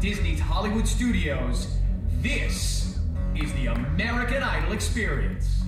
Disney's Hollywood Studios, this is the American Idol Experience.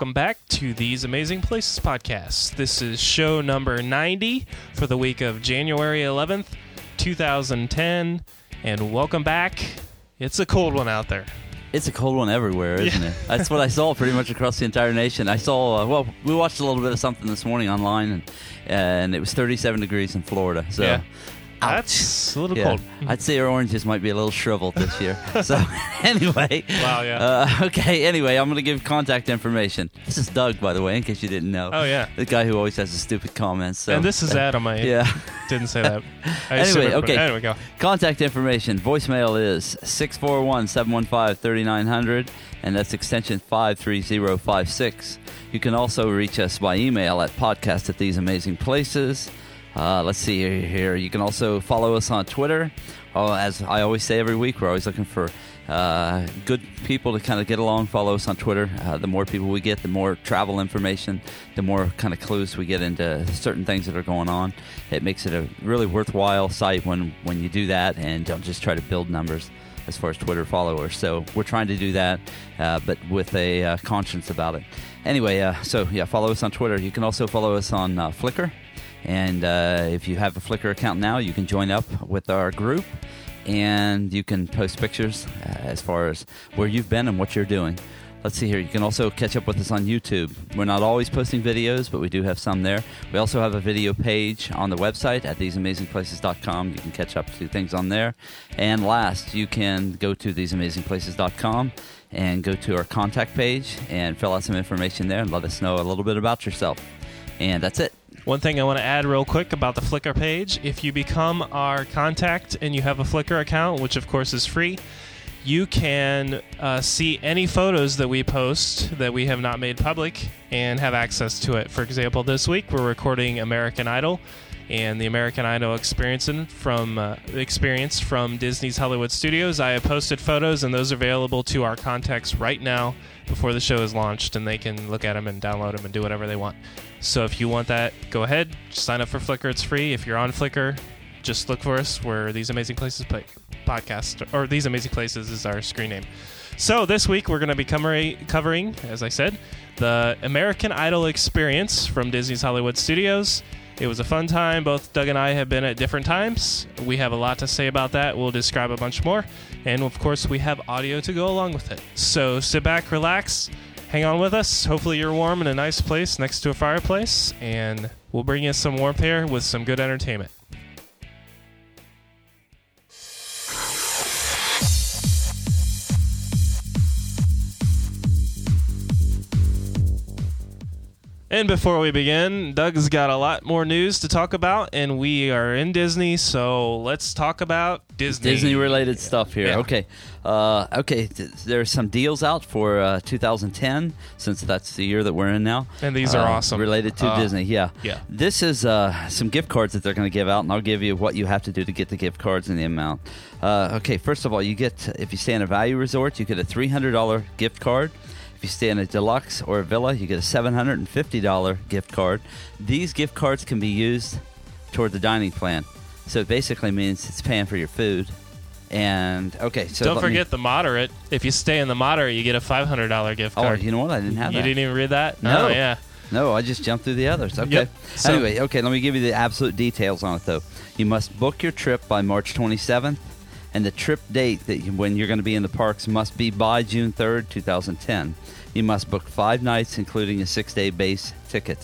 Welcome back to These Amazing Places podcast. This is show number 90 for the week of January 11th, 2010, and welcome back. It's a cold one out there. It's a cold one everywhere, isn't it? That's what I saw pretty much across the entire nation. I saw, uh, well, we watched a little bit of something this morning online, and, and it was 37 degrees in Florida. So, Yeah. Ouch. That's a little Yeah. cold. I'd say your oranges might be a little shriveled this year. so, anyway. Wow, yeah. Uh, okay, anyway, I'm going to give contact information. This is Doug, by the way, in case you didn't know. Oh, yeah. The guy who always has the stupid comments. So. and this is Adam. I Yeah. didn't say that. I Anyway, okay. we go. Contact information. Voicemail is 641 715 3900, and that's extension 53056. You can also reach us by email at podcast at these amazing places. Uh, let's see here. You can also follow us on Twitter. Oh, as I always say every week, we're always looking for uh, good people to kind of get along. Follow us on Twitter. Uh, the more people we get, the more travel information, the more kind of clues we get into certain things that are going on. It makes it a really worthwhile site when when you do that and don't just try to build numbers as far as Twitter followers. So we're trying to do that, uh, but with a uh, conscience about it. Anyway, uh, so yeah, follow us on Twitter. You can also follow us on uh, Flickr. And uh, if you have a Flickr account now, you can join up with our group and you can post pictures uh, as far as where you've been and what you're doing. Let's see here. You can also catch up with us on YouTube. We're not always posting videos, but we do have some there. We also have a video page on the website at theseamazingplaces.com. You can catch up to things on there. And last, you can go to theseamazingplaces.com and go to our contact page and fill out some information there and let us know a little bit about yourself. And that's it. One thing I want to add real quick about the Flickr page if you become our contact and you have a Flickr account, which of course is free, you can uh, see any photos that we post that we have not made public and have access to it. For example, this week we're recording American Idol and the American Idol experience from uh, experience from Disney's Hollywood Studios. I have posted photos and those are available to our contacts right now before the show is launched, and they can look at them and download them and do whatever they want. So if you want that, go ahead, sign up for Flickr. It's free. If you're on Flickr, just look for us. Where these amazing places podcast or these amazing places is our screen name. So this week we're going to be covering, as I said, the American Idol experience from Disney's Hollywood Studios. It was a fun time. Both Doug and I have been at different times. We have a lot to say about that. We'll describe a bunch more. And of course, we have audio to go along with it. So sit back, relax, hang on with us. Hopefully, you're warm in a nice place next to a fireplace. And we'll bring you some warmth here with some good entertainment. And before we begin, Doug's got a lot more news to talk about, and we are in Disney, so let's talk about Disney. Disney related stuff here. Yeah. Okay. Uh, okay. Th- there's some deals out for uh, 2010 since that's the year that we're in now. And these are Uh, awesome. Related to Uh, Disney. Yeah. yeah. This is uh, some gift cards that they're going to give out, and I'll give you what you have to do to get the gift cards and the amount. Uh, okay. First of all, you get if you stay in a value resort, you get a $300 gift card. If you stay in a deluxe or a villa, you get a $750 gift card. These gift cards can be used toward the dining plan. So it basically means it's paying for your food. And okay, so Don't let me- forget the moderate. If you stay in the moderate, you get a $500 gift oh, card. Oh, you know what? I didn't have You that. didn't even read that? No. Oh, yeah. No, I just jumped through the others. Okay. Yep. So- anyway, okay, let me give you the absolute details on it though. You must book your trip by March 27th, and the trip date that you, when you're going to be in the parks must be by June 3rd, 2010. You must book five nights, including a six-day base ticket,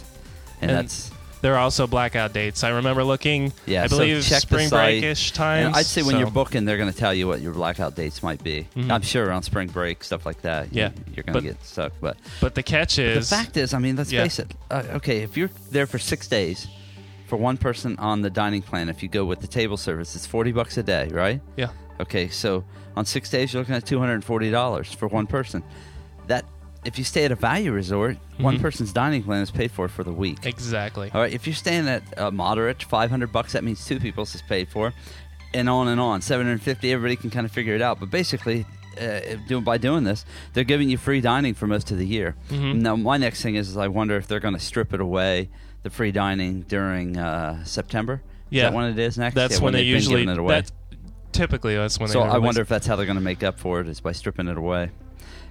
and, And that's There are also blackout dates. I remember looking, yeah. I so believe, check the spring break-ish times. And I'd say when so- you're booking, they're going to tell you what your blackout dates might be. Mhm. I'm sure around spring break, stuff like that. Yeah, you're going to get stuck, but. But the catch is The fact is, I mean, let's Yeah. face it. Uh, okay, if you're there for six days, for one person on the dining plan, if you go with the table service, it's forty bucks a day, right? Yeah. Okay, so on six days, you're looking at two hundred and forty dollars for one person. That if you stay at a value resort, one Mhm. person's dining plan is paid for for the week. Exactly. All right, if you're staying at a moderate, 500 bucks, that means two people's is paid for, and on and on. 750, everybody can kind of figure it out. But basically, uh, do, by doing this, they're giving you free dining for most of the year. Mhm. Now, my next thing is, is I wonder if they're going to strip it away, the free dining during uh, September. Is Yeah. that when it is next? That's Yeah, when, they they've usually. it away. That, typically, that's when So they. I wonder if that's how they're going to make up for it is by stripping it away.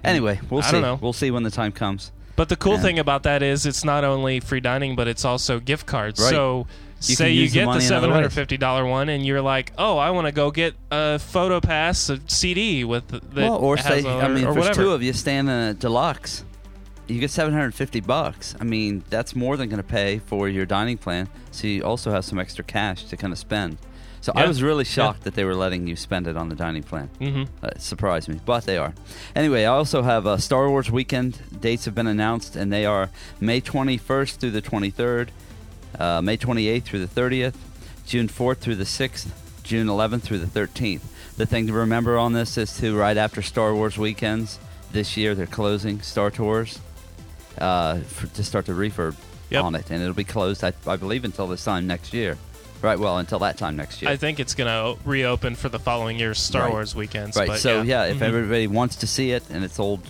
Anyway, we'll I see. don't know. We'll see when the time comes. But the cool Yeah. thing about that is it's not only free dining, but it's also gift cards. Right. So You say you the get the money in other seven hundred fifty dollar one, and you're like, oh, I want to go get a photo pass, a CD with the, well, or say, a- I mean, if there's whatever. two of you staying in a deluxe, you get 750 bucks. I mean, that's more than going to pay for your dining plan. So you also have some extra cash to kind of spend. So I was really Yeah. shocked that they were letting you spend it on the dining plan. hmm Uh, it surprised me, but they are. Anyway, I also have a Star Wars weekend. Dates have been announced, and they are May 21st through the 23rd, uh, May 28th through the 30th, June 4th through the 6th, June 11th through the 13th. The thing to remember on this is to right after Star Wars weekends this year, they're closing Star Tours uh, for, to start the refurb Yep. on it, and it'll be closed, I, I believe, until this time next year. Right, well, until that time next year. I think it's going to reopen for the following year's Star Right. Wars weekends. Right. so yeah, if Mhm. everybody wants to see it and it's old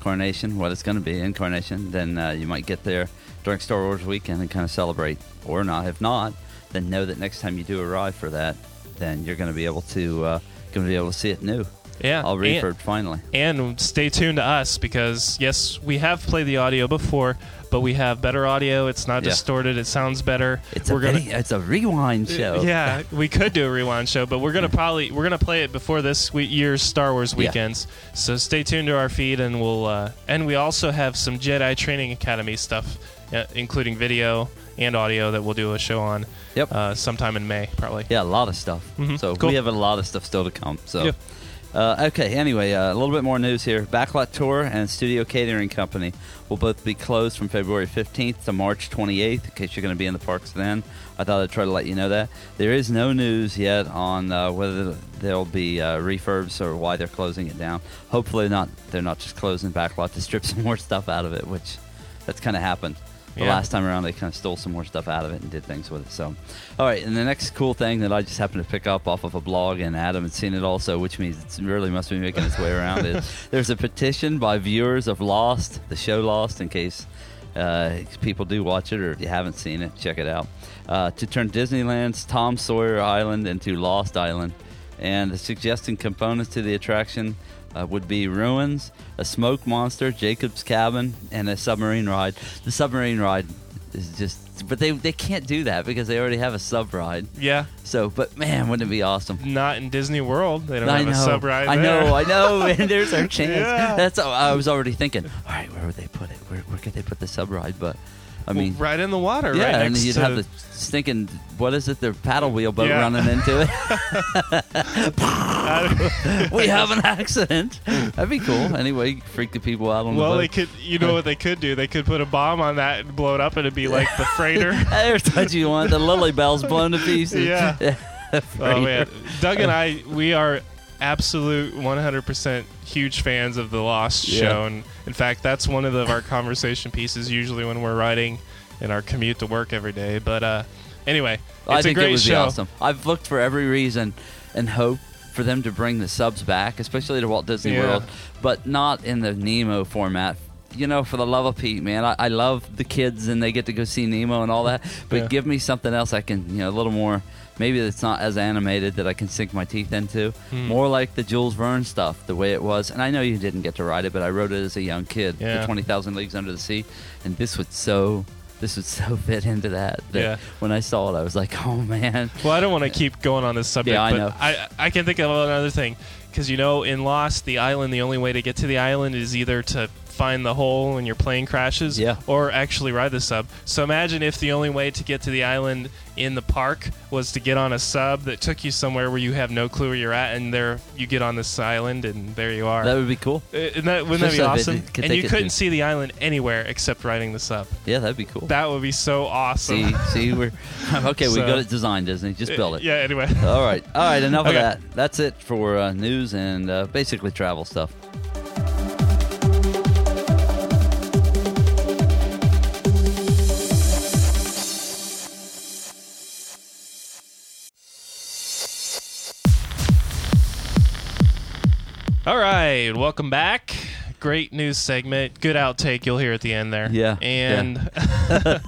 Coronation, what it's going to be in Incarnation, then uh, you might get there during Star Wars weekend and kind of celebrate, or not. If not, then know that next time you do arrive for that, then you're going to be able to uh, going to be able to see it new. Yeah, All and- refurb finally. And stay tuned to us because yes, we have played the audio before, but we have better audio. It's not Yeah. distorted. It sounds better. It's We're a gonna video, it's a rewind show. Yeah, we could do a rewind show, but we're gonna probably we're gonna play it before this year's Star Wars Yeah. weekends. So stay tuned to our feed, and we'll uh, and we also have some Jedi Training Academy stuff, uh, including video and audio that we'll do a show on. Yep. Uh, sometime in May, probably. Yeah, a lot of stuff. Mhm. So Cool. we have a lot of stuff still to come. So, Yep. Uh, okay. Anyway, uh, a little bit more news here. Backlot Tour and Studio Catering Company will both be closed from February 15th to March 28th. In case you're going to be in the parks then, I thought I'd try to let you know that there is no news yet on uh, whether there'll be uh, refurbs or why they're closing it down. Hopefully, not. They're not just closing Backlot to strip some more stuff out of it, which that's kind of happened. The Yeah. last time around, they kind of stole some more stuff out of it and did things with it. So, all right. And the next cool thing that I just happened to pick up off of a blog, and Adam had seen it also, which means it really must be making its way around. is there's a petition by viewers of Lost, the show Lost, in case uh, people do watch it or if you haven't seen it, check it out. Uh, to turn Disneyland's Tom Sawyer Island into Lost Island, and the suggesting components to the attraction uh, would be ruins, a smoke monster, Jacob's cabin, and a submarine ride. The submarine ride is just, but they they can't do that because they already have a sub ride. Yeah, So, but man, wouldn't it be awesome? not in Disney World. They don't I have know, a sub ride. I there. know, I know. And there's our chance. Yeah. That's I was already thinking. All right, where would they put it? Where, where could they put the sub ride? But I mean, right in the water. yeah, right and you'd to, have the stinking what is it? The paddle wheel boat Yeah. running into it. we have an accident. That'd be cool. Anyway, freak the people out on well, the they could. You know what they could do? They could put a bomb on that and blow it up, and it'd be like the freighter. There's what you want. The Liberty Belle's blown to pieces. Yeah. Oh man, Doug and I, we are absolute 100% huge fans of the Lost Yeah. show, and in fact, that's one of the, our conversation pieces usually when we're riding in our commute to work every day. But uh, anyway, it's I a think great it would show. awesome. I've looked for every reason and hope for them to bring the subs back, especially to Walt Disney Yeah. World, but not in the Nemo format. You know, for the love of Pete, man, I, I love the kids and they get to go see Nemo and all that. But Yeah. give me something else I can, you know, a little more. Maybe it's not as animated that I can sink my teeth into. Hmm. More like the Jules Verne stuff, the way it was. And I know you didn't get to ride it, but I rode it as a young kid. Yeah. The Twenty Thousand Leagues Under the Sea, and this would so. This would so fit into that. that Yeah. When I saw it, I was like, "Oh man, Well, I don't want to keep going on this subject, Yeah, I but know. I I can think of another thing because you know in Lost, the island, the only way to get to the island is either to find the hole when your plane crashes, Yeah. or actually ride the sub. So imagine if the only way to get to the island in the park was to get on a sub that took you somewhere where you have no clue where you're at, and there you get on this island and there you are. That would be cool. Uh, that, wouldn't that be Especially if it awesome? And you couldn't to- see the island anywhere except riding the sub. Yeah, that'd be cool. That would be so awesome. see, see, we're okay. we So- got it designed, Disney. Just build it. Yeah. Anyway. All right, all right. Enough Okay. of that. That's it for uh, news and uh, basically travel stuff. Right, welcome back. Great news segment. Good outtake you'll hear at the end there. Yeah, And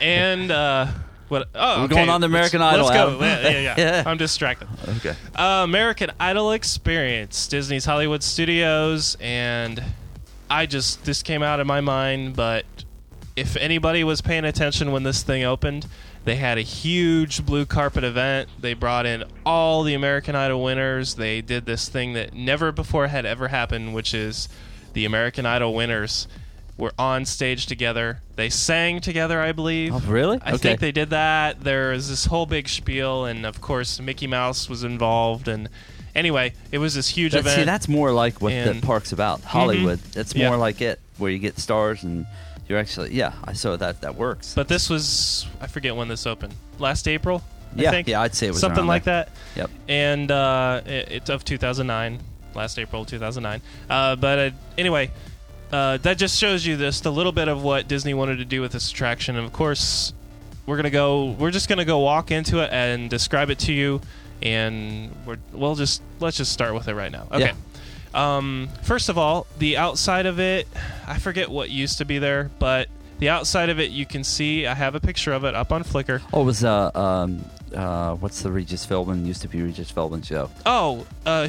and uh what oh We're okay, going on let's- American Idol, Let's go. Yeah, yeah, yeah. Yeah. I'm distracted. Okay. Uh, American Idol Experience, Disney's Hollywood Studios, and I just this came out of my mind, but if anybody was paying attention when this thing opened, they had a huge blue carpet event. They brought in all the American Idol winners. They did this thing that never before had ever happened, which is the American Idol winners were on stage together. They sang together, I believe. Oh, really? I Okay. think they did that. There was this whole big spiel, and of course, Mickey Mouse was involved. And anyway, it was this huge That's, event. see, that's more like what And- the park's about. Hollywood. Mm-hmm. That's Yeah. more like it, where you get stars and you're actually. Yeah, I saw that. That works. but this was I forget when this opened. Last April, I yeah, think. yeah, I'd say it was something around like there. that. Yep. And uh, it, it's of 2009, last April 2009. Uh, but uh, anyway, uh, that just shows you just a little bit of what Disney wanted to do with this attraction. And of course, we're gonna go. We're just gonna go walk into it and describe it to you. And we're, we'll just let's just start with it right now. Okay. Um, first of all, the outside of it, I forget what used to be there, but the outside of it, you can see. I have a picture of it up on Flickr. Oh, it was uh um uh what's the Regis Philbin used to be Regis Philbin show? Oh, uh,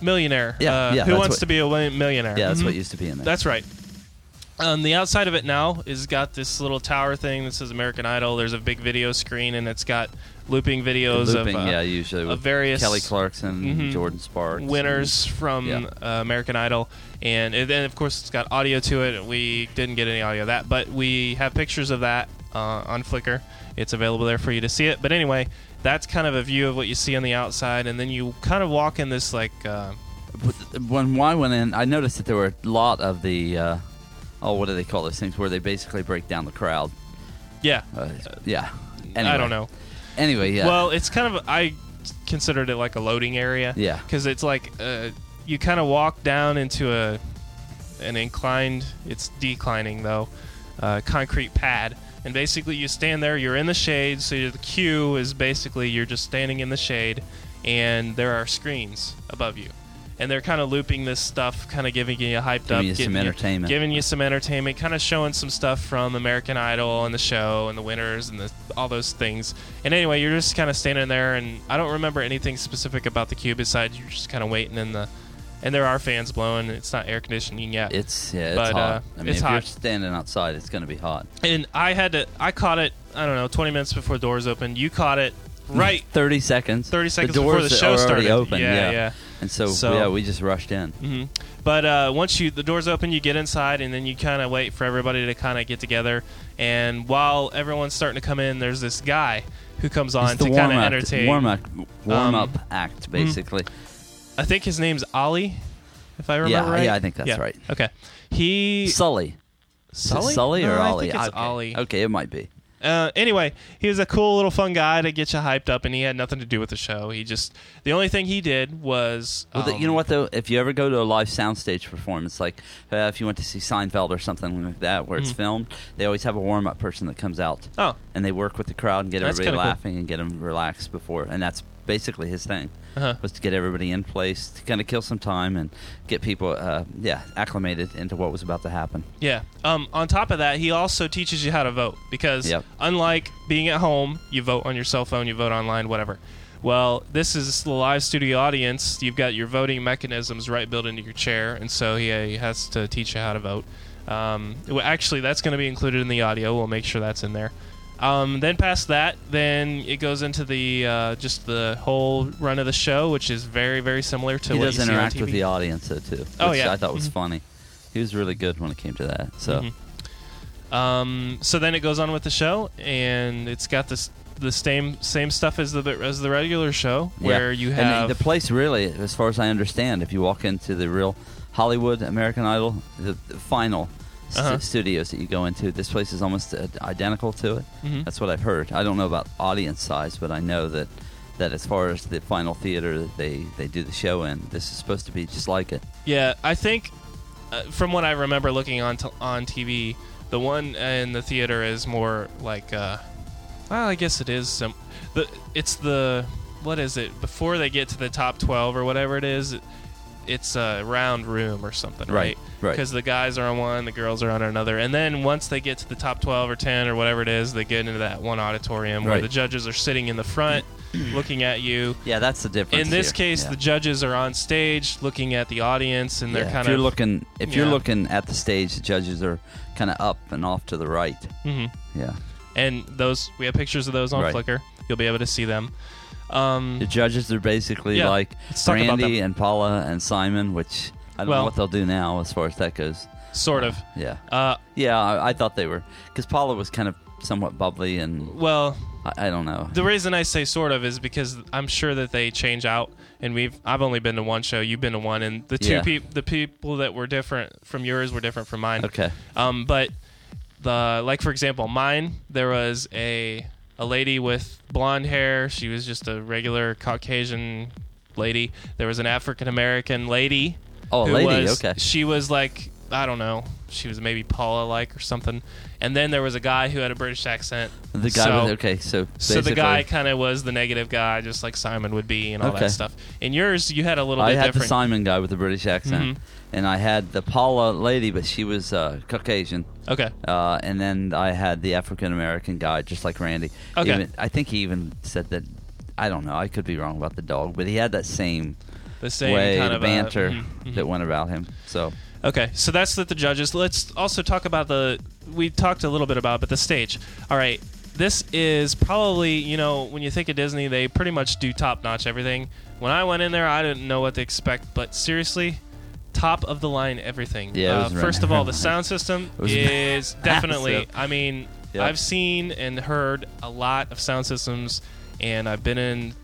millionaire. Yeah, uh, yeah, Who wants what- to be a millionaire? Yeah, that's Mhm. what used to be in there. That's right. Um, the outside of it now is got this little tower thing that says American Idol. There's a big video screen, and it's got looping videos looping, of, uh, yeah, usually of various Kelly Clarkson, Mhm. Jordin Sparks, winners from Yeah. uh, American Idol, and, and then of course it's got audio to it. We didn't get any audio of that, but we have pictures of that uh, on Flickr. It's available there for you to see it. But anyway, that's kind of a view of what you see on the outside, and then you kind of walk in this like. Uh, When I went in, I noticed that there were a lot of the uh, oh, what do they call those things? Where they basically break down the crowd. yeah, Uh, yeah. I don't know. Anyway, yeah. Well, it's kind of I considered it like a loading area. Yeah. Because it's like uh, you kind of walk down into a an inclined. It's declining though, uh, concrete pad, and basically you stand there. You're in the shade, so the queue is basically you're just standing in the shade, and there are screens above you. And they're kind of looping this stuff, kind of giving you hyped Giving up, you some getting entertainment. giving you some entertainment, kind of showing some stuff from American Idol and the show and the winners and the, all those things. And anyway, you're just kind of standing there, and I don't remember anything specific about the queue besides you're just kind of waiting in the. And there are fans blowing. It's not air conditioning yet. It's yeah, it's But, hot. uh, I mean, it's if you're hot. standing outside, it's going to be hot. and I had to. I caught it. I don't know, 20 minutes before doors opened. You caught it right Thirty seconds. 30 seconds the before the show started. open. Yeah, Yeah, yeah. And so, So- yeah, we just rushed in. hmm But uh, once you the doors open, you get inside, and then you kind of wait for everybody to kind of get together. And while everyone's starting to come in, there's this guy who comes on to kind of entertain. warm up, warm up Um, act, basically. I think his name's Ollie, if I remember Yeah, right. yeah, I think that's Yeah. right. Okay, he Sully. Sully, Sully No, or I Ollie? think it's okay. Ollie. Okay, it might be. Uh, anyway, he was a cool little fun guy to get you hyped up, and he had nothing to do with the show. He just the only thing he did was Well, you know um, what though? If you ever go to a live soundstage performance, like uh, if you went to see Seinfeld or something like that, where it's Mhm. filmed, they always have a warm up person that comes out Oh, and they work with the crowd and get That's everybody kinda cool. laughing and get them relaxed before. And that's basically his thing uh-huh. was to get everybody in place to kind of kill some time and get people, uh, yeah, acclimated into what was about to happen. Yeah. Um, on top of that, he also teaches you how to vote because Yep. Unlike being at home, you vote on your cell phone, you vote online, whatever. Well, this is the live studio audience. You've got your voting mechanisms right built into your chair, and so he, he has to teach you how to vote. Um, well, actually, that's going to be included in the audio. We'll make sure that's in there. Um, then past that, then it goes into the uh, just the whole run of the show, which is very very similar to he what does you see on interact TV. with the audience though too. Oh, yeah. I thought was Mhm. funny. He was really good when it came to that. So Mhm. Um, so then it goes on with the show, and it's got this the same same stuff as the as the regular show, where yeah. you And have the place really, as far as I understand, if you walk into the real Hollywood American Idol, the, the final Uh-huh. studios that you go into, this place is almost uh, identical to it. Mhm. That's what I've heard. I don't know about audience size, but I know that that as far as the final theater that they they do the show in, this is supposed to be just like it. yeah. I think uh, from what I remember looking on t- on TV, the one in the theater is more like uh, well, I guess it is some the it's the what is it before they get to the top twelve or whatever it is. it's a round room or something, Right, right? right. Because the guys are on one, the girls are on another, and then once they get to the top twelve or ten or whatever it is, they get into that one auditorium where the judges are sitting in the front, looking at you. Yeah, that's the difference. In this here. case, Yeah. the judges are on stage looking at the audience, and they're Yeah, kind if you're of looking if you're looking at the stage, the judges are kind of up and off to the right. hmm Yeah, And those we have pictures of those on Right. Flickr. You'll be able to see them. Um, the judges are basically Yeah, like let's talk about Randy and Paula and Simon, which I don't Well- know what they'll do now as far as that goes. sort of. Yeah, Uh, yeah, I, I thought they were because Paula was kind of somewhat bubbly and well, I, I don't know. The reason I say sort of is because I'm sure that they change out, and we've I've only been to one show, you've been to one, and the two Yeah. peop the people that were different from yours were different from mine. Okay, Um, but the like for example, mine there was a a lady with blonde hair. She was just a regular Caucasian lady. There was an African American lady. oh, who lady, was- okay, She was like I don't know. She was maybe Paula like or something. And then there was a guy who had a British accent. the guy. so- with, okay, so so the guy kind of was the negative guy, just like Simon would be, and all Okay. that stuff. In yours, you had a little I had different. the Simon guy with the British accent, Mhm. and I had the Paula lady, but she was uh, Caucasian. okay, Uh, and then I had the African American guy, just like Randy. Okay. Even, I think he even said that. I don't know. I could be wrong about the dog, but he had that same, the same way, kind of banter mhm, mhm. that went about him. So Okay, so that's the, the judges. Let's also talk about the. We talked a little bit about, but the stage. All right, this is probably you know when you think of Disney, they pretty much do top notch everything. When I went in there, I didn't know what to expect, but seriously, top of the line everything. Yeah, Uh, first of all, the sound system is definitely. I mean, Yeah. I've seen and heard a lot of sound systems, and I've been in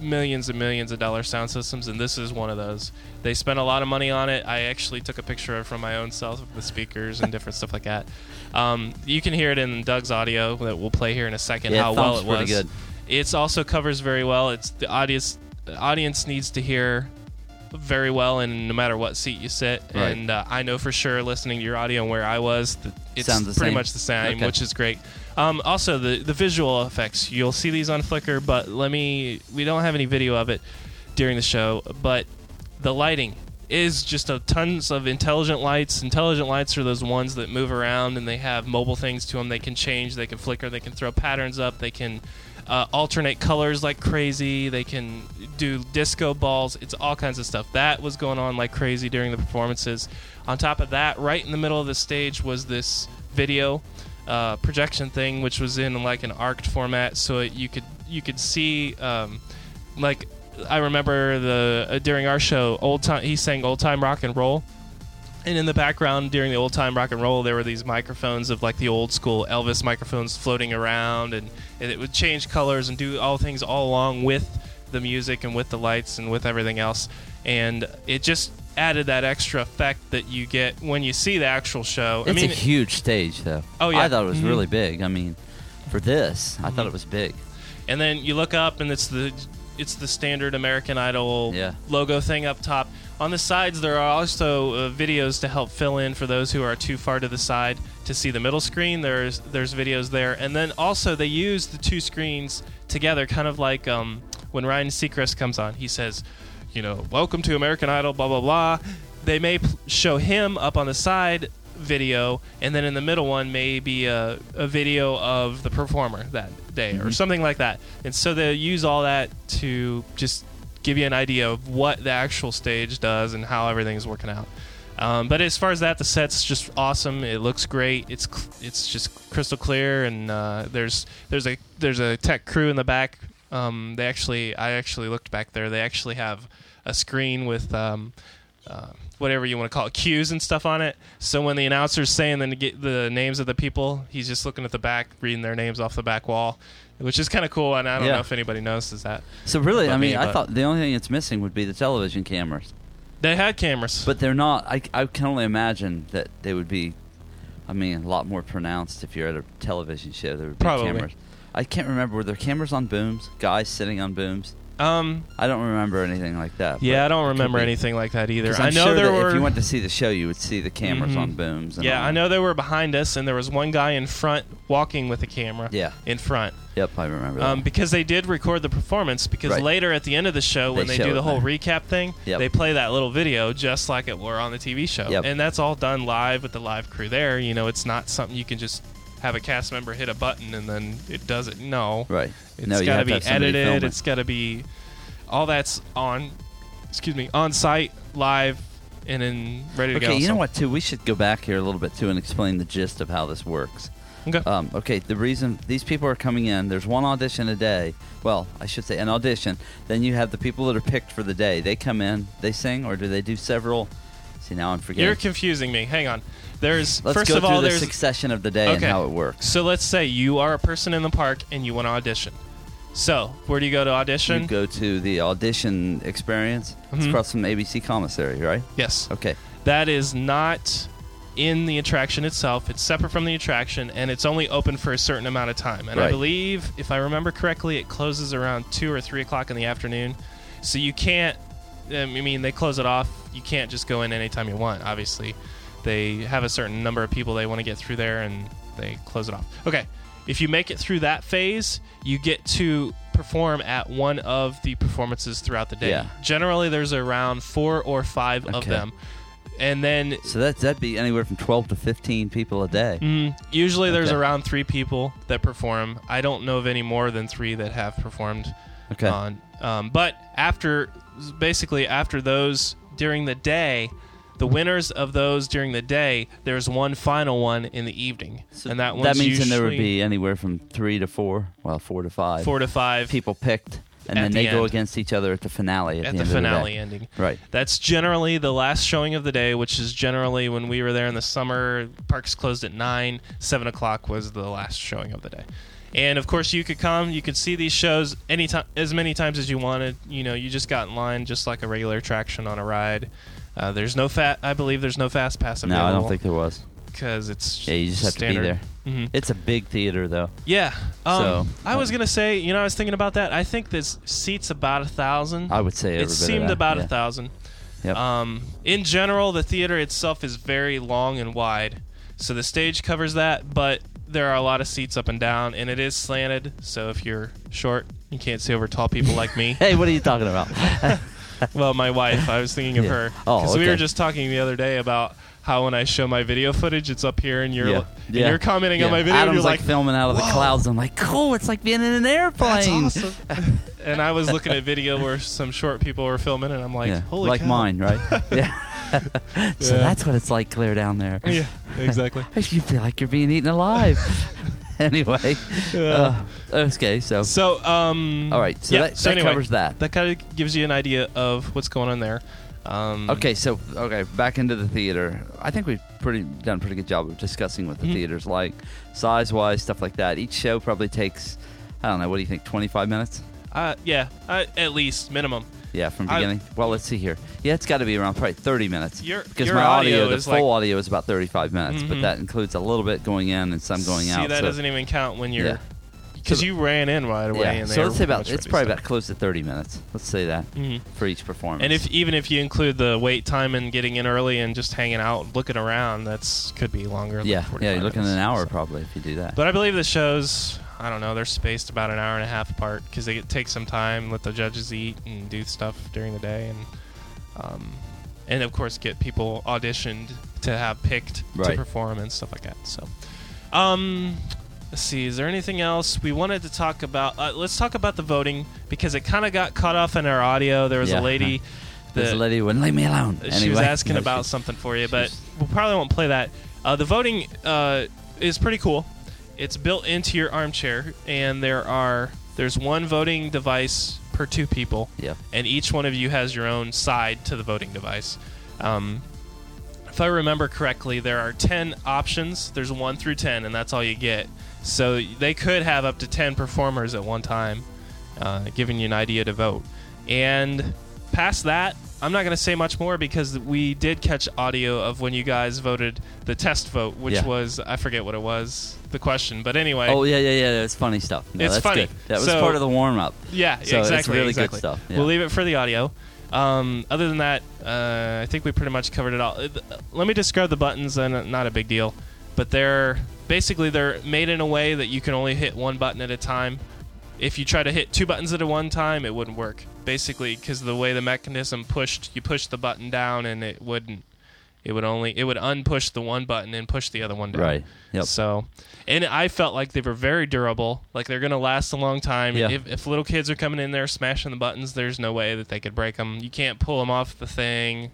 millions and millions of dollar sound systems, and this is one of those. They spent a lot of money on it. I actually took a picture of from my own self of the speakers and different stuff like that. Um, you can hear it in Doug's audio that we'll play here in a second. Yeah, it how well it was. good. It's also covers very well. It's the audience. The audience needs to hear very well, and no matter what seat you sit. Right. And uh, I know for sure, listening to your audio and where I was, it's pretty same. much the same, Okay. which is great. Um, also, the the visual effects. You'll see these on Flickr, but let me. We don't have any video of it during the show, but the lighting is just a tons of intelligent lights. Intelligent lights are those ones that move around and they have mobile things to them. They can change, they can flicker, they can throw patterns up, they can uh, alternate colors like crazy. They can do disco balls. It's all kinds of stuff. That was going on like crazy during the performances. On top of that, right in the middle of the stage was this video uh, projection thing, which was in like an arced format, so it, you could you could see um, like I remember the uh, during our show, old time he sang old time rock and roll. And in the background during the old time rock and roll, there were these microphones of like the old school Elvis microphones floating around, and, and it would change colors and do all things all along with the music and with the lights and with everything else. And it just added that extra effect that you get when you see the actual show. It's I mean, a huge stage, though. Oh, yeah. I thought it was Mhm. really big. I mean, for this, I thought Mhm. it was big. and then you look up and it's the it's the standard American Idol Yeah. logo thing up top. On the sides, there are also uh, videos to help fill in for those who are too far to the side to see the middle screen. There's there's videos there, and then also they use the two screens together, kind of like um, when Ryan Seacrest comes on. He says, you know, "Welcome to American Idol," blah blah blah. They may p- show him up on the side video, and then in the middle one may be a, a video of the performer that day or Mhm. something like that. And so they use all that to just give you an idea of what the actual stage does and how everything's working out. Um, but as far as that, the set's just awesome. It looks great. It's cl- it's just crystal clear, and uh, there's there's a there's a tech crew in the back. Um, they actually I actually looked back there. They actually have a screen with um, uh, whatever you want to call it, cues and stuff on it. So when the announcer's saying get the names of the people, he's just looking at the back, reading their names off the back wall, which is kind of cool. And I don't Yeah. know if anybody notices that. So really, I mean, me, I thought the only thing that's missing would be the television cameras. They had cameras, But they're not. I, I can only imagine that they would be. I mean, a lot more pronounced if you're at a television show. There would be Probably. cameras. I can't remember. Were there cameras on booms? Guys sitting on booms? Um, I don't remember anything like that. yeah, I don't remember anything like that either. I I'm know sure there that were. if you went to see the show, you would see the cameras Mhm. on booms. And yeah, all I that. know they were behind us, and there was one guy in front walking with a camera. Yeah. in front. Yep, I remember. that. Um, because they did record the performance. Because Right. later at the end of the show, when They they, show do it the whole there. recap thing, Yep. they play that little video just like it were on the TV show. Yep. And that's all done live with the live crew there. You know, it's not something you can just have a cast member hit a button and then it does it. No, right. it's no, got to be to have somebody film edited. it. It's got to be all that's on. Excuse me, on site, live, and then ready to go. Okay, you know what? Too, we should go back here a little bit too and explain the gist of how this works. Okay. Um, okay, the reason these people are coming in, there's one audition a day. Well, I should say an audition. Then you have the people that are picked for the day. They come in, they sing, or do they do several? See, now I'm forgetting. You're confusing me. Hang on. There's Let's first go of through all the there's succession of the day and Okay. how it works. So let's say you are a person in the park and you want to audition. So where do you go to audition? You go to the audition experience. It's Mhm. across from ABC Commissary, right? yes. Okay. That is not in the attraction itself. It's separate from the attraction and it's only open for a certain amount of time. And I Right. believe, if I remember correctly, it closes around two or three o'clock in the afternoon. So you can't. Um, I mean, they close it off. You can't just go in anytime you want. Obviously, they have a certain number of people they want to get through there, and they close it off. Okay. If you make it through that phase, you get to perform at one of the performances throughout the day. Yeah. Generally, there's around four or five of them. And then So that that'd be anywhere from 12 to 15 people a day. Mm, usually there's around three people that perform. I don't know of any more than three that have performed Okay. on. Um, but after, basically after those during the day, the winners of those during the day, there's one final one in the evening, So and that that means then there would be anywhere from three to four, well, four to five four to five people picked, and then the they go against each other at the finale. At, at the, the end finale the ending. Right. That's generally the last showing of the day, which is generally when we were there in the summer. Parks closed at nine. Seven o'clock was the last showing of the day. And of course, you could come. You could see these shows anytime, as many times as you wanted. You know, you just got in line just like a regular attraction on a ride. Uh, there's no fat. I believe there's no fast pass available. No. I don't think there was. because it's Yeah, you just have to be there. Mhm. It's a big theater, though. Yeah. Um, So, I was um, gonna say, you know, I was thinking about that. I think this seats about a thousand. I would say it seemed about yeah. a thousand. Yep. Um, in general, the theater itself is very long and wide, so the stage covers that. But there are a lot of seats up and down, and it is slanted. So if you're short, you can't see over tall people like me. Hey, what are you talking about? well, my wife, I was thinking of Yeah. her Oh, because we were just talking the other day about how when I show my video footage, it's up here, and you're Yeah. and Yeah. you're commenting Yeah. on my video. Adam's and you're like, like, filming out of the "Whoa." clouds. I'm like, cool. It's like being in an airplane. That's awesome. and I was looking at video where some short people were filming, and I'm like, holy like cow. mine, right? yeah. so that's what it's like clear down there. Yeah, exactly. You feel like you're being eaten alive. anyway, uh, okay. So, So, um, all right. So yeah, that, so that anyway, covers that. That kind of gives you an idea of what's going on there. Um, Okay, so okay, back into the theater. I think we've pretty done a pretty good job of discussing what the Mhm. theater's like, size wise, stuff like that. Each show probably takes, I don't know, what do you think, twenty five minutes? Uh, yeah, uh, at least minimum. Yeah, from I- beginning. well, let's see here. Yeah, it's got to be around probably thirty minutes. Your- because your my audio, audio the full like- audio is about thirty five minutes, but Mhm. that includes a little bit going in and some going See, out. See, that so, doesn't even count when you're Yeah. Because you ran in right away. yeah. And So let's say about it's probably about close to thirty minutes. Let's say that. Mhm. for each performance. And if even if you include the wait time and getting in early and just hanging out, looking around, that's could be longer. than yeah, yeah, you're looking at an hour so. probably if you do that. But I believe the shows, I don't know, they're spaced about an hour and a half apart because they take some time, let the judges eat and do stuff during the day, and um, and of course get people auditioned to have picked to perform and stuff like that. So, um, let's see, is there anything else we wanted to talk about? Uh, let's talk about the voting because it kind of got cut off in our audio. There was Yeah. a lady. There's that- a lady who wouldn't leave me alone. she was asking No, about she- something for you, but we probably won't play that. Uh, the voting uh, is pretty cool. It's built into your armchair, and there are there's one voting device per two people, Yep. and each one of you has your own side to the voting device. Um, if I remember correctly, there are 10 options. There's 1 through 10, and that's all you get. So they could have up to 10 performers at one time, uh, giving you an idea to vote. And past that, I'm not going to say much more because we did catch audio of when you guys voted the test vote, which Yeah. was I forget what it was, the question. But anyway, Oh yeah, yeah, yeah. It's funny stuff. No, It's that's funny. Good. That was So- part of the warm up. yeah, So it's exactly. really good stuff, yeah. We'll leave it for the audio. Um, other than that, uh, I think we pretty much covered it all. Uh, Let me describe the buttons, and not a big deal, but they're basically they're made in a way that you can only hit one button at a time. If you try to hit two buttons at a one time, it wouldn't work. Basically, because the way the mechanism pushed, you push the button down, and it wouldn't. It would only it would unpush the one button and push the other one down. Right. Yep. So, and I felt like they were very durable. Like they're gonna last a long time. Yeah. If, if little kids are coming in there smashing the buttons, there's no way that they could break them. You can't pull them off the thing,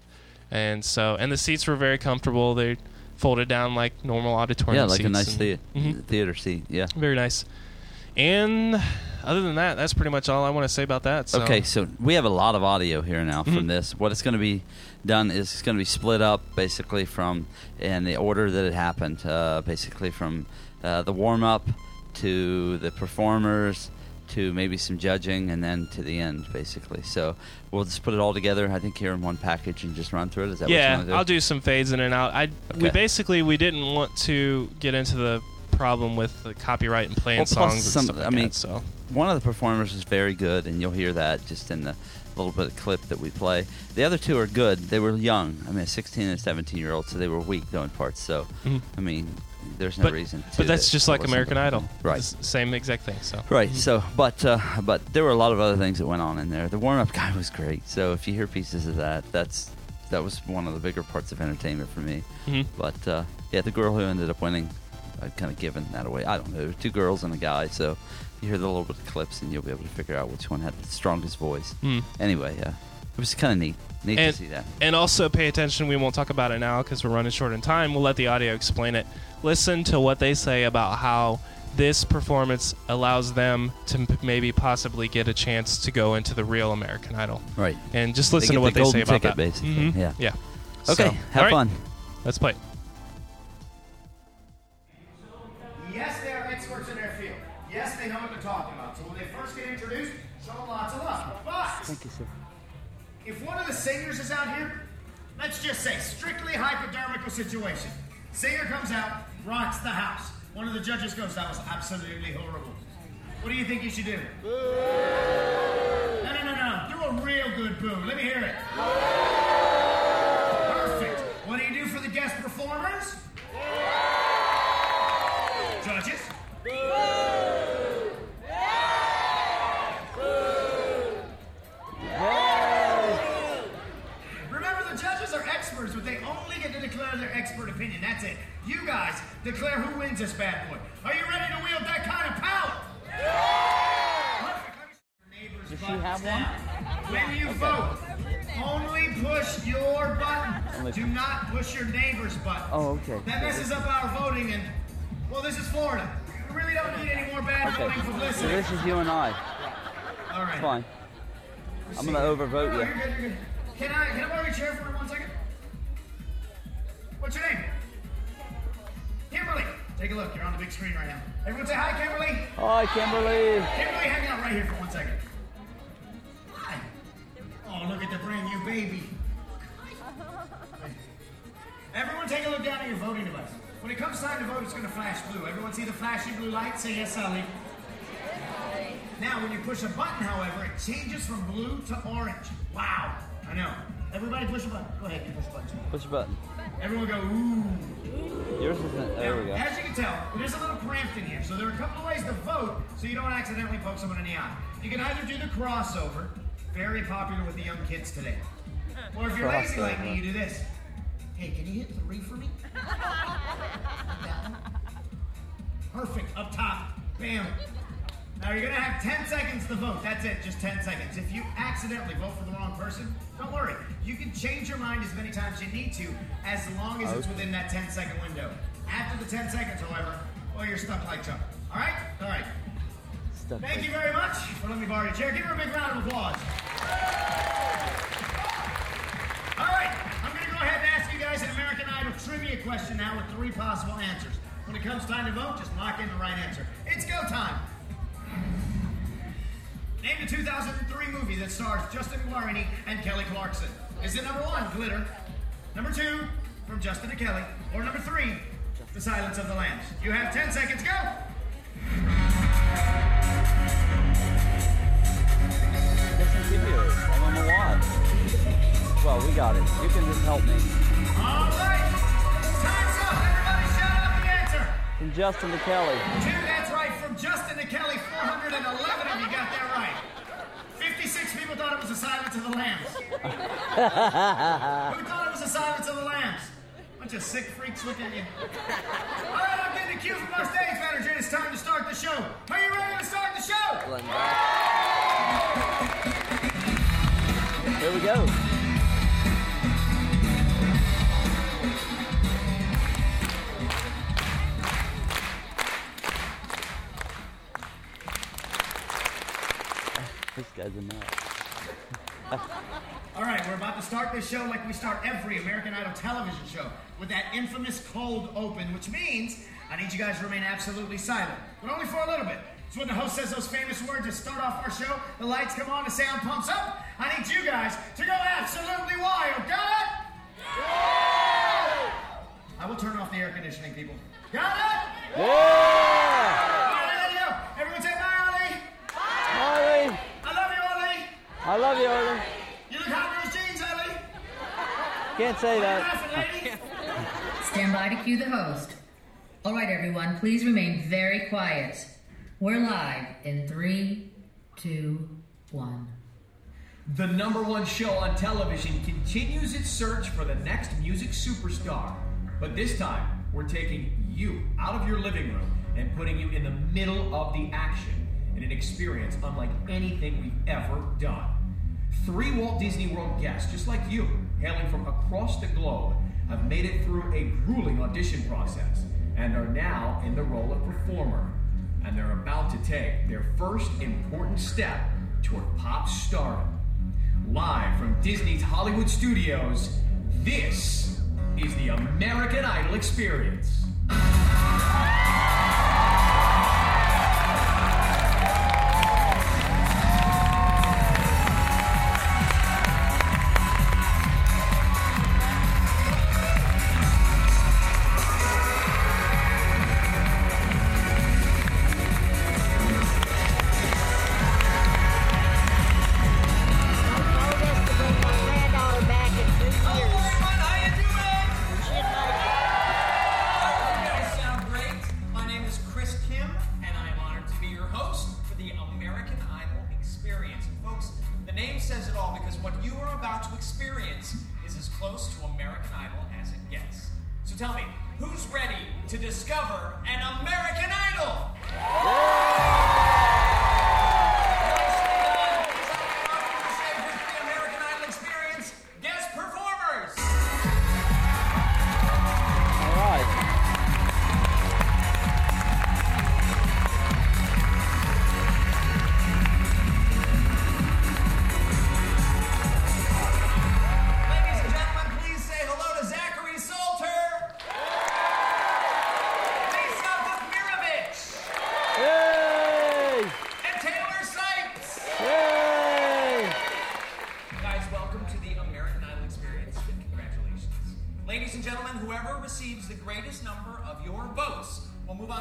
and so and the seats were very comfortable. They folded down like normal auditorium Yeah, like a nice theater, Mhm. theater seat. Yeah. Very nice. And other than that, that's pretty much all I want to say about that. So. Okay, so we have a lot of audio here now from Mhm. this. What it's going to be done is it's going to be split up basically from in the order that it happened. Uh, basically from uh, the warm up to the performers to maybe some judging and then to the end basically. So we'll just put it all together. I think here in one package and just run through it. Is that what you yeah, want to do? I'll do some fades in and out. I we basically we didn't want to get into the problem with the copyright and playing Well, songs some- stuff I mean, that. So one of the performers is very good, and you'll hear that just in the little bit of clip that we play. The other two are good. They were young. I mean, a 16 and 17 year old, so they were weak doing parts. So, Mhm. I mean, there's no but reason. But that's just like American. Idol. right? Same exact thing. So Right. So, but uh, but there were a lot of other things that went on in there. The warm up guy was great. So if you hear pieces of that, that's that was one of the bigger parts of entertainment for me. Mhm. But uh, yeah, the girl who ended up winning, I'd kind of given that away. I don't know, two girls and a guy. So you hear the little bit of clips, and you'll be able to figure out which one had the strongest voice. Mm. Anyway, yeah, it was kind of neat. Neat And- to see that. And also pay attention. We won't talk about it now because we're running short in time. We'll let the audio explain it. Listen to what they say about how this performance allows them to m- maybe possibly get a chance to go into the real American Idol. Right. And just listen to what the they say golden about ticket, that. basically. Mhm. Yeah. Yeah. Okay. So, have all right, fun. Let's play. Yes, they are experts in their field. Yes, they know what they're talking about. So when they first get introduced, show them lots of love. But Thank you, sir. if one of the singers is out here, let's just say strictly hypodermical situation. Singer comes out, rocks the house. One of the judges goes, "That was absolutely horrible." What do you think you should do? No, no, no, no. Do a real good boo. Let me hear it. Perfect. What do you do for the guest performers? Judges? Remember, the judges are experts, but they only get to declare their expert opinion. That's it. You guys declare who wins this bad boy. Are you ready to wield that kind of power? Does she have one? When you vote, only push your button. Do not push your neighbor's button. Oh, okay. That messes up our voting, and well, this is Florida. We really don't need any more bad Okay. voting So this is you and I. All right. Fine. I'm gonna overvote No, you. you're good, you're good. Can I can I borrow your chair for one second? What's your name? Kimberly. Take a look. You're on the big screen right now. Everyone say hi, Kimberly. Hi, Kimberly. Kimberly, hang out right here for one second. Hi. Oh, look at the brand new baby. Everyone take a look down at your voting device. When it comes time to vote, it's going to flash blue. Everyone see the flashing blue light? Say yes, Sally. Now, when you push a button, however, it changes from blue to orange. Wow. I know. Everybody push a button. Go ahead, you push a button. Push a button. Everyone go, ooh. Yours isn't. There we go. As you can tell, it is a little cramped in here, so there are a couple of ways to vote so you don't accidentally poke someone in the eye. You can either do the crossover, very popular with the young kids today. Or if you're lazy like me, you do this. Hey, can you hit three for me? Perfect. Up top. Bam. Now you're gonna have 10 seconds to vote. That's it, just 10 seconds. If you accidentally vote for the wrong person, don't worry. You can change your mind as many times as you need to, as long as it's within that 10 second window. After the 10 seconds, however, well, you're stuck like Chuck. All right? All right. Stuff. Thank you very much for letting me borrow your chair. Give her a big round of applause. All right, I'm to go ahead and ask you guys an American Idol trivia question now with three possible answers. When it comes time to vote, just lock in the right answer. It's go time. Name the 2003 movie that stars Justin Guarini and Kelly Clarkson. Is it number one, Glitter? Number two, from Justin to Kelly? Or number three, The Silence of the Lambs? You have 10 seconds, go! Listen to you. The watch. Well, we got it. You can just help me. All right, time's up. Everybody shout out the answer. From Justin to Kelly. Two, that's right. From Justin to Kelly, 411 of you got that right. 56 people thought it was the Silence of the Lambs. Who thought it was the Silence of the Lambs? Bunch of sick freaks looking at you. All right, I'm getting the cue from our stage manager. It's time to start the show. Are you ready to start the show? Here we go. This guy's a nut. All right, we're about to start this show like we start every American Idol television show with that infamous cold open, which means I need you guys to remain absolutely silent, but only for a little bit. So when the host says those famous words to start off our show, the lights come on, the sound pumps up. I need you guys to go absolutely wild. Got it? Yeah! I will turn off the air conditioning, people. Got it? Yeah! All right, there you go. Everyone say bye, Ollie. Ollie! I love you, Ollie. I love you, Ollie. You look hot in those jeans, Ollie. Can't say that. Stand by to cue the host. All right, everyone, please remain very quiet. We're live in three, two, one. The number one show on television continues its search for the next music superstar. But this time, we're taking you out of your living room and putting you in the middle of the action in an experience unlike anything we've ever done. Three Walt Disney World guests, just like you, hailing from across the globe, have made it through a grueling audition process and are now in the role of performer. And they're about to take their first important step toward pop stardom. Live from Disney's Hollywood studios, this is the American Idol Experience.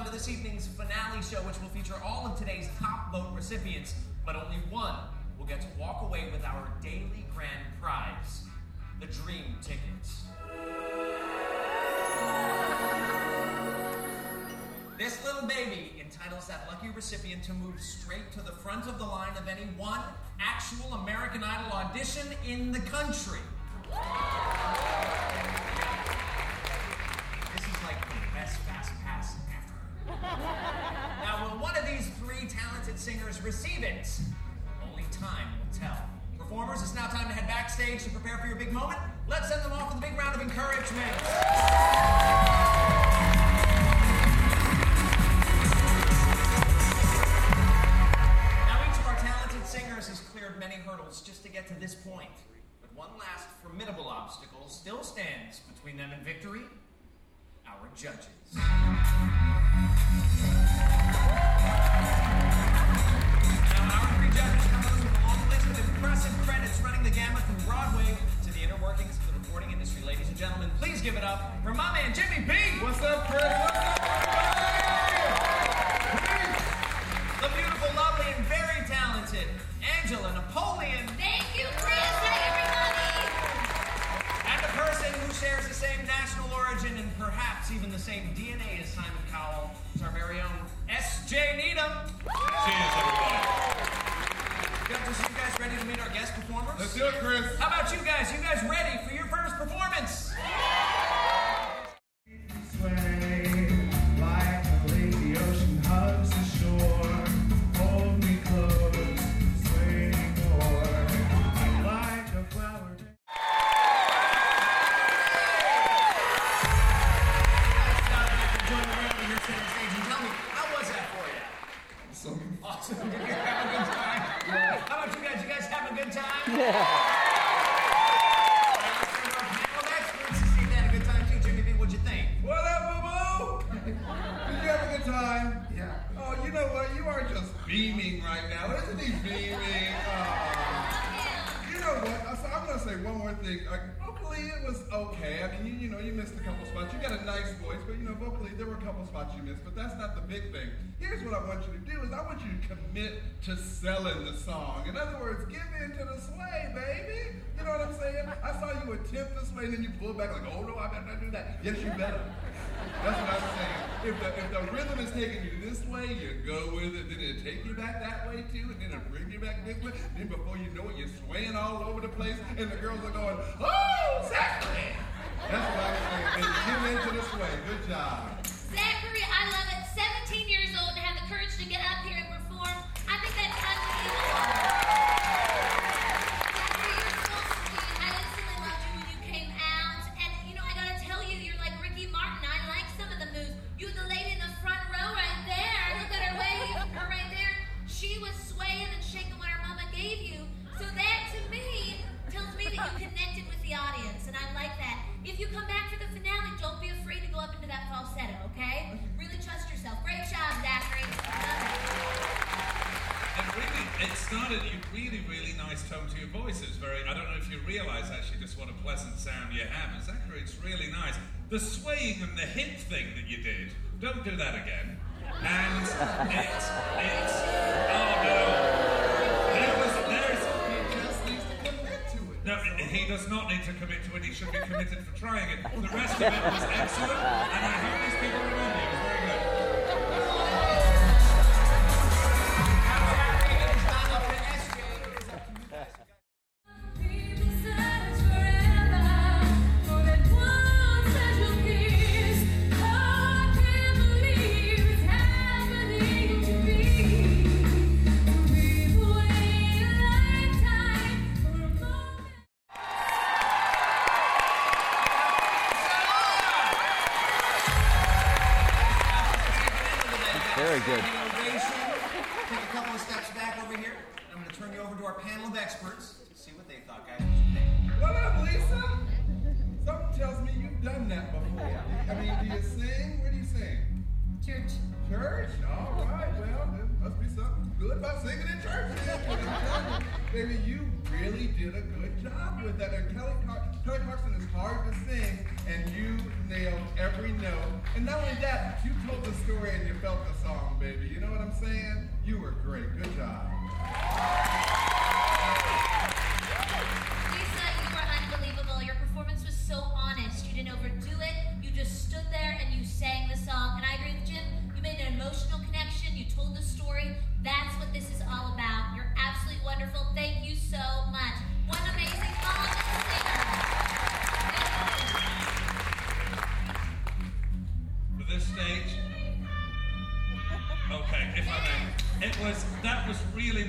To this evening's finale show, which will feature all of today's top vote recipients, but only one will get to walk away with our daily grand prize the Dream Tickets. This little baby entitles that lucky recipient to move straight to the front of the line of any one actual American Idol audition in the country. Receive it? Only time will tell. Performers, it's now time to head backstage to prepare for your big moment. Let's send them off with a big round of encouragement. Now, each of our talented singers has cleared many hurdles just to get to this point. But one last formidable obstacle still stands between them and victory our judges. Gamut from Broadway to the inner workings of the recording industry. Ladies and gentlemen, please give it up for my man Jimmy B. What's up, Chris? What's up? The beautiful, lovely, and very talented Angela Napoleon. Thank you, Chris. Hi, everybody. And a person who shares the same national origin and perhaps even the same DNA as Simon Cowell is our very own S.J. Needham. Cheers, everybody. Doctors, you guys ready to meet our guest performers? Let's do it, Chris. How about you guys? You guys ready for your first performance? It. Take you back that way too, and then it'll bring you back this way. Then before you know it, you're swaying all over the place, and the girls are going, oh, Zachary. That's what I'm it started, you really, really nice tone to your voice. It's very, I don't know if you realize actually just what a pleasant sound you have. And Zachary, it's really nice. The swaying and the hip thing that you did, don't do that again. And it's, it's, oh no. There was, there's, it. no, he does not need to commit to it. He should be committed for trying it. The rest of it was excellent, and I hope these people remember. It saying? You were great. Good job. Lisa, you were unbelievable. Your performance was so honest. You didn't overdo it. You just stood there and you sang the song. And I agree with Jim. You made an emotional connection. You told the story. That's what this is all about. You're absolutely wonderful. Thank you so much. One amazing mom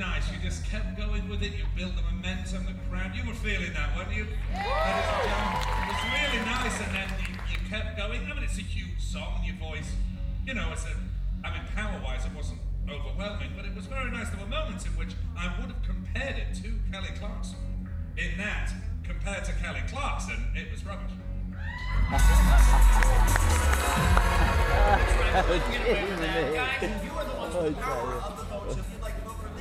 nice. You just kept going with it. You built the momentum, the crowd. You were feeling that, weren't you? Gentlemen, It was really nice, and then you, you kept going. I mean, it's a huge song. Your voice, you know, it's a. I mean, power-wise, it wasn't overwhelming, but it was very nice. There were moments in which I would have compared it to Kelly Clarkson. In that, compared to Kelly Clarkson, it was rubbish. Guys, you are the ones with the power of the.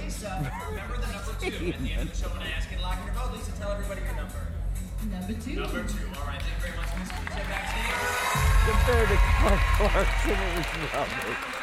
Lisa, remember the number two. At the end of the show, when I ask you to lock in your vote, Lisa, tell everybody your number. Number two. Number two. All right, thank you very much, Miss Check backstage. Compared to Clark Clarkson, it was And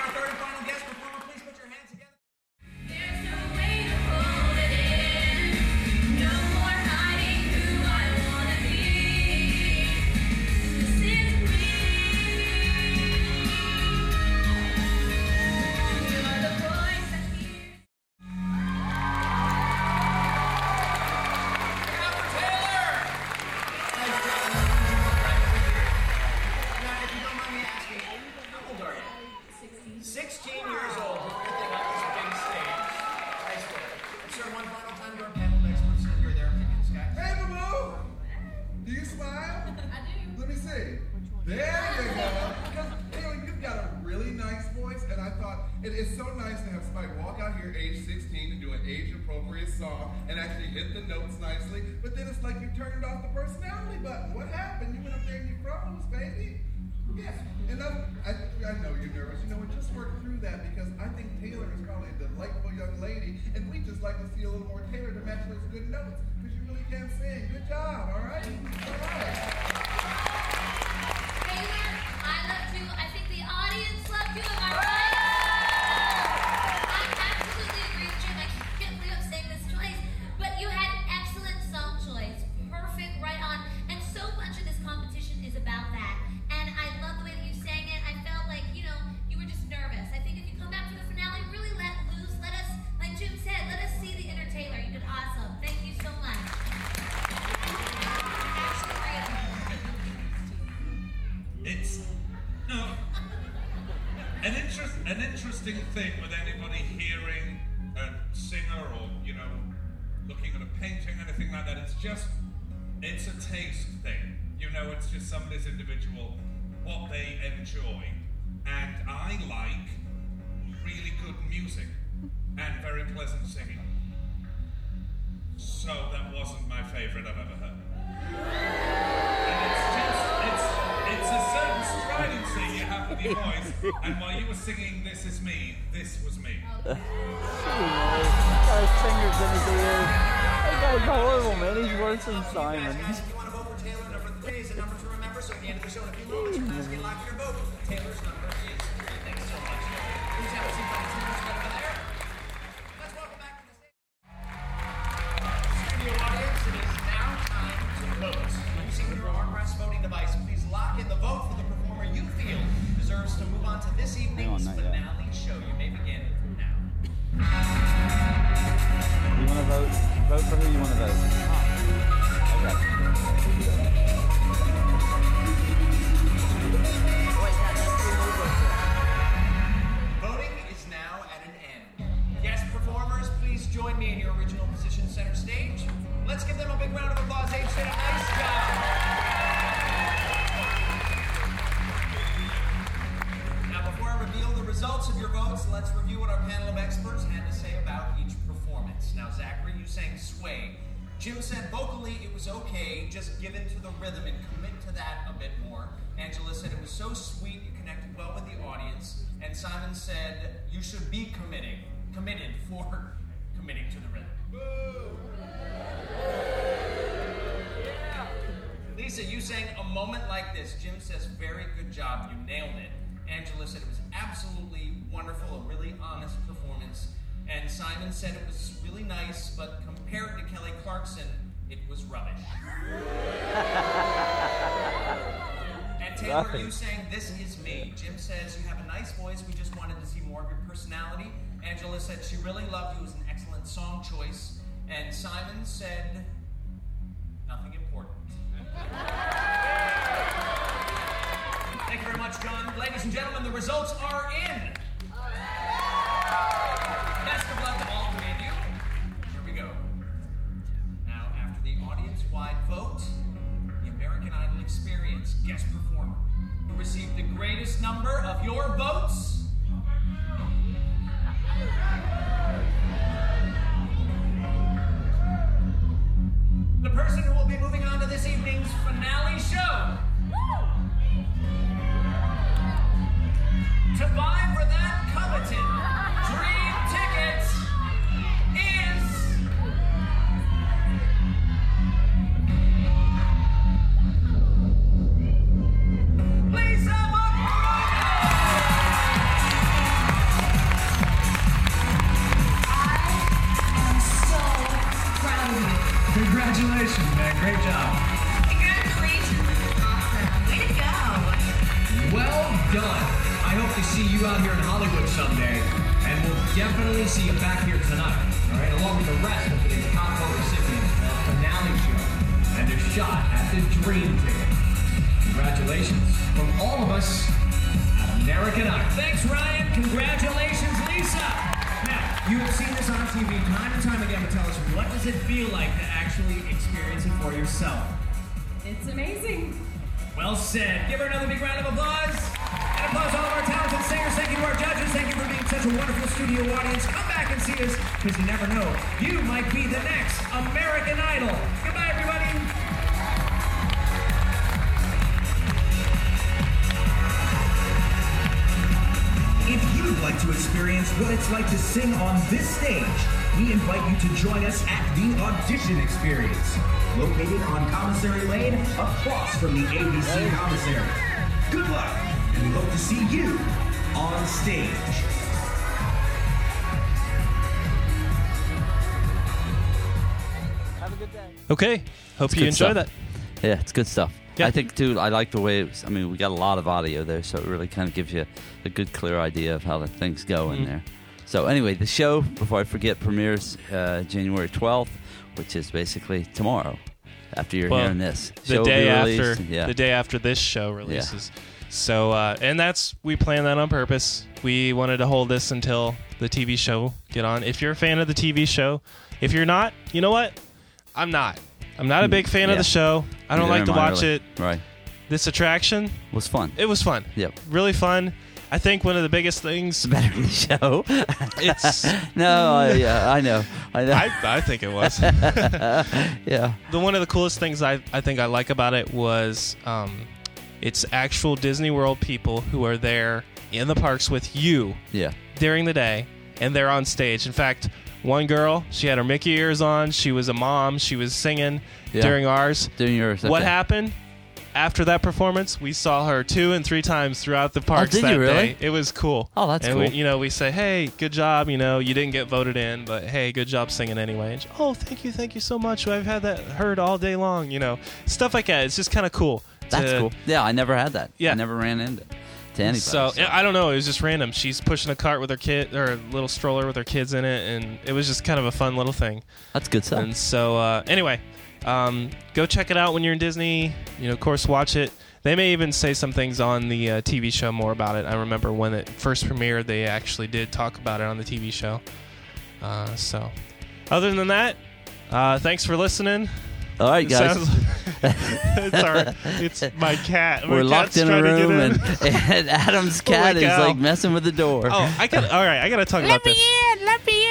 just it's a taste thing. You know, it's just somebody's individual what they enjoy, and I like really good music and very pleasant singing. So that wasn't my favorite I've ever heard. With your voice. And while you were singing This Is Me, this was me. Got fingers in his ears. That guy's horrible, man. He's worse than Simon. Guys, if you want to vote for Taylor, number three is a number to remember. So at the end of the show, in a few moments, we're asking lock your vote. Taylor's number on to this evening's not yet. finale show. You may begin now. You want to vote? Vote for who you want to vote. Okay. Now, Zachary, you sang Sway. Jim said vocally it was okay, just give in to the rhythm and commit to that a bit more. Angela said it was so sweet, you connected well with the audience. And Simon said you should be committing, committed for committing to the rhythm. Boo! Yeah. Lisa, you sang a moment like this. Jim says, very good job. You nailed it. Angela said it was absolutely wonderful, a really honest performance. And Simon said it was really nice, but compared to Kelly Clarkson, it was rubbish. and Taylor, you sang This Is Me. Jim says you have a nice voice. We just wanted to see more of your personality. Angela said she really loved you. It was an excellent song choice. And Simon said nothing important. Thank you very much, John. Ladies and gentlemen, the results are in. Audience-wide vote, the American Idol Experience guest performer who received the greatest number of your votes. The person who will be moving on to this evening's finale show. To for yourself? It's amazing. Well said. Give her another big round of applause. And applause all of our talented singers. Thank you to our judges. Thank you for being such a wonderful studio audience. Come back and see us, because you never know. You might be the next American Idol. Goodbye, everybody. If you'd like to experience what it's like to sing on this stage, we invite you to join us at the Audition Experience, located on Commissary Lane across from the ABC Commissary. Good luck, and we hope to see you on stage. Have a good day. Okay. Hope It's you enjoy stuff. that. Yeah, it's good stuff. Yeah. I think too. I like the way. It was, I mean, we got a lot of audio there, so it really kind of gives you a good, clear idea of how the things go in Mhm. there. So anyway, the show, before I forget, premieres uh, January twelfth, which is basically tomorrow. After you're Well, hearing this, the day after yeah. the day after this show releases. So uh, and that's we planned that on purpose. We wanted to hold this until the TV show get on. If you're a fan of the TV show, if you're not, you know what? I'm not. I'm not a big fan of the show. I don't Neither like to watch really. it. Right. This attraction was fun. It was fun. Yep. Really fun. I think one of the biggest things. better than the show. it's no, I, yeah, I know. I know. I, I think it was. yeah. The one of the coolest things I, I think I like about it was um, it's actual Disney World people who are there in the parks with you Yeah. during the day, and they're on stage. In fact, one girl, she had her Mickey ears on. She was a mom. She was singing Yeah. during ours. During yours. What okay. happened? After that performance, we saw her two and three times throughout the parks did that you really? day. It was cool. Oh, that's and cool. We, you know, we say, "Hey, good job." You know, you didn't get voted in, but hey, good job singing anyway. And she, oh, thank you, thank you so much. I've had that heard all day long. You know, stuff like that. It's just kind of cool. That's to- cool. Yeah, I never had that. Yeah. I never ran into to anybody. So, yeah, I don't know. It was just random. She's pushing a cart with her kid or a little stroller with her kids in it, and it was just kind of a fun little thing. That's good stuff. And so, uh, anyway, um, go check it out when you're in Disney. You know, of course, watch it. They may even say some things on the uh, TV show more about it. I remember when it first premiered, they actually did talk about it on the TV show. Uh, so, other than that, uh, thanks for listening. All right, guys. sounds- it's our, it's my cat. My We're locked in a trying to get room, in. and, and Adam's Holy cat is cow. like messing with the door. Oh, I got. All right, I got to talk about this.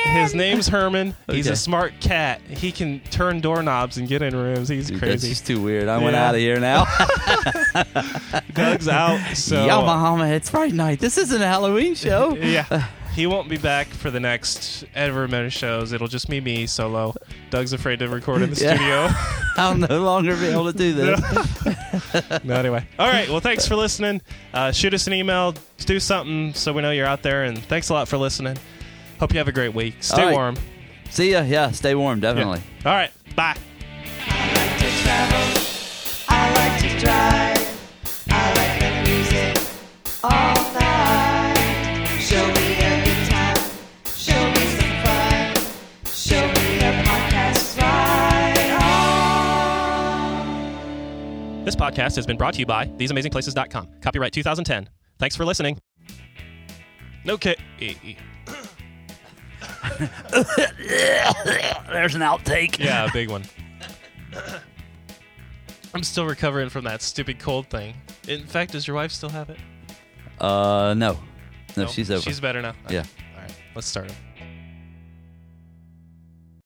His name's Herman. He's Okay. a smart cat. He can turn doorknobs and get in rooms. He's Dude, That's crazy. just too weird. I went Yeah. out of here now. Doug's out. So Yo, Muhammad, it's Friday night. This isn't a Halloween show. yeah. He won't be back for the next ever many shows. It'll just be me solo. Doug's afraid to record in the Yeah. studio. I'll no longer be able to do this. no, anyway. All right. Well, thanks for listening. Uh, shoot us an email. Do something so we know you're out there. And thanks a lot for listening. Hope you have a great week. Stay All right. warm. See ya. Yeah, stay warm, definitely. All right. Bye. I like to drive. I like the music all night. Show me a good time. Show me some fun. Show me a podcast right on. This podcast has been brought to you by theseamazingplaces.com. Copyright 2010. Thanks for listening. No Okay. There's an outtake. Yeah, a big one. I'm still recovering from that stupid cold thing. In fact, does your wife still have it? Uh, no. No, she's over. She's better now. Yeah. All right. Let's start it.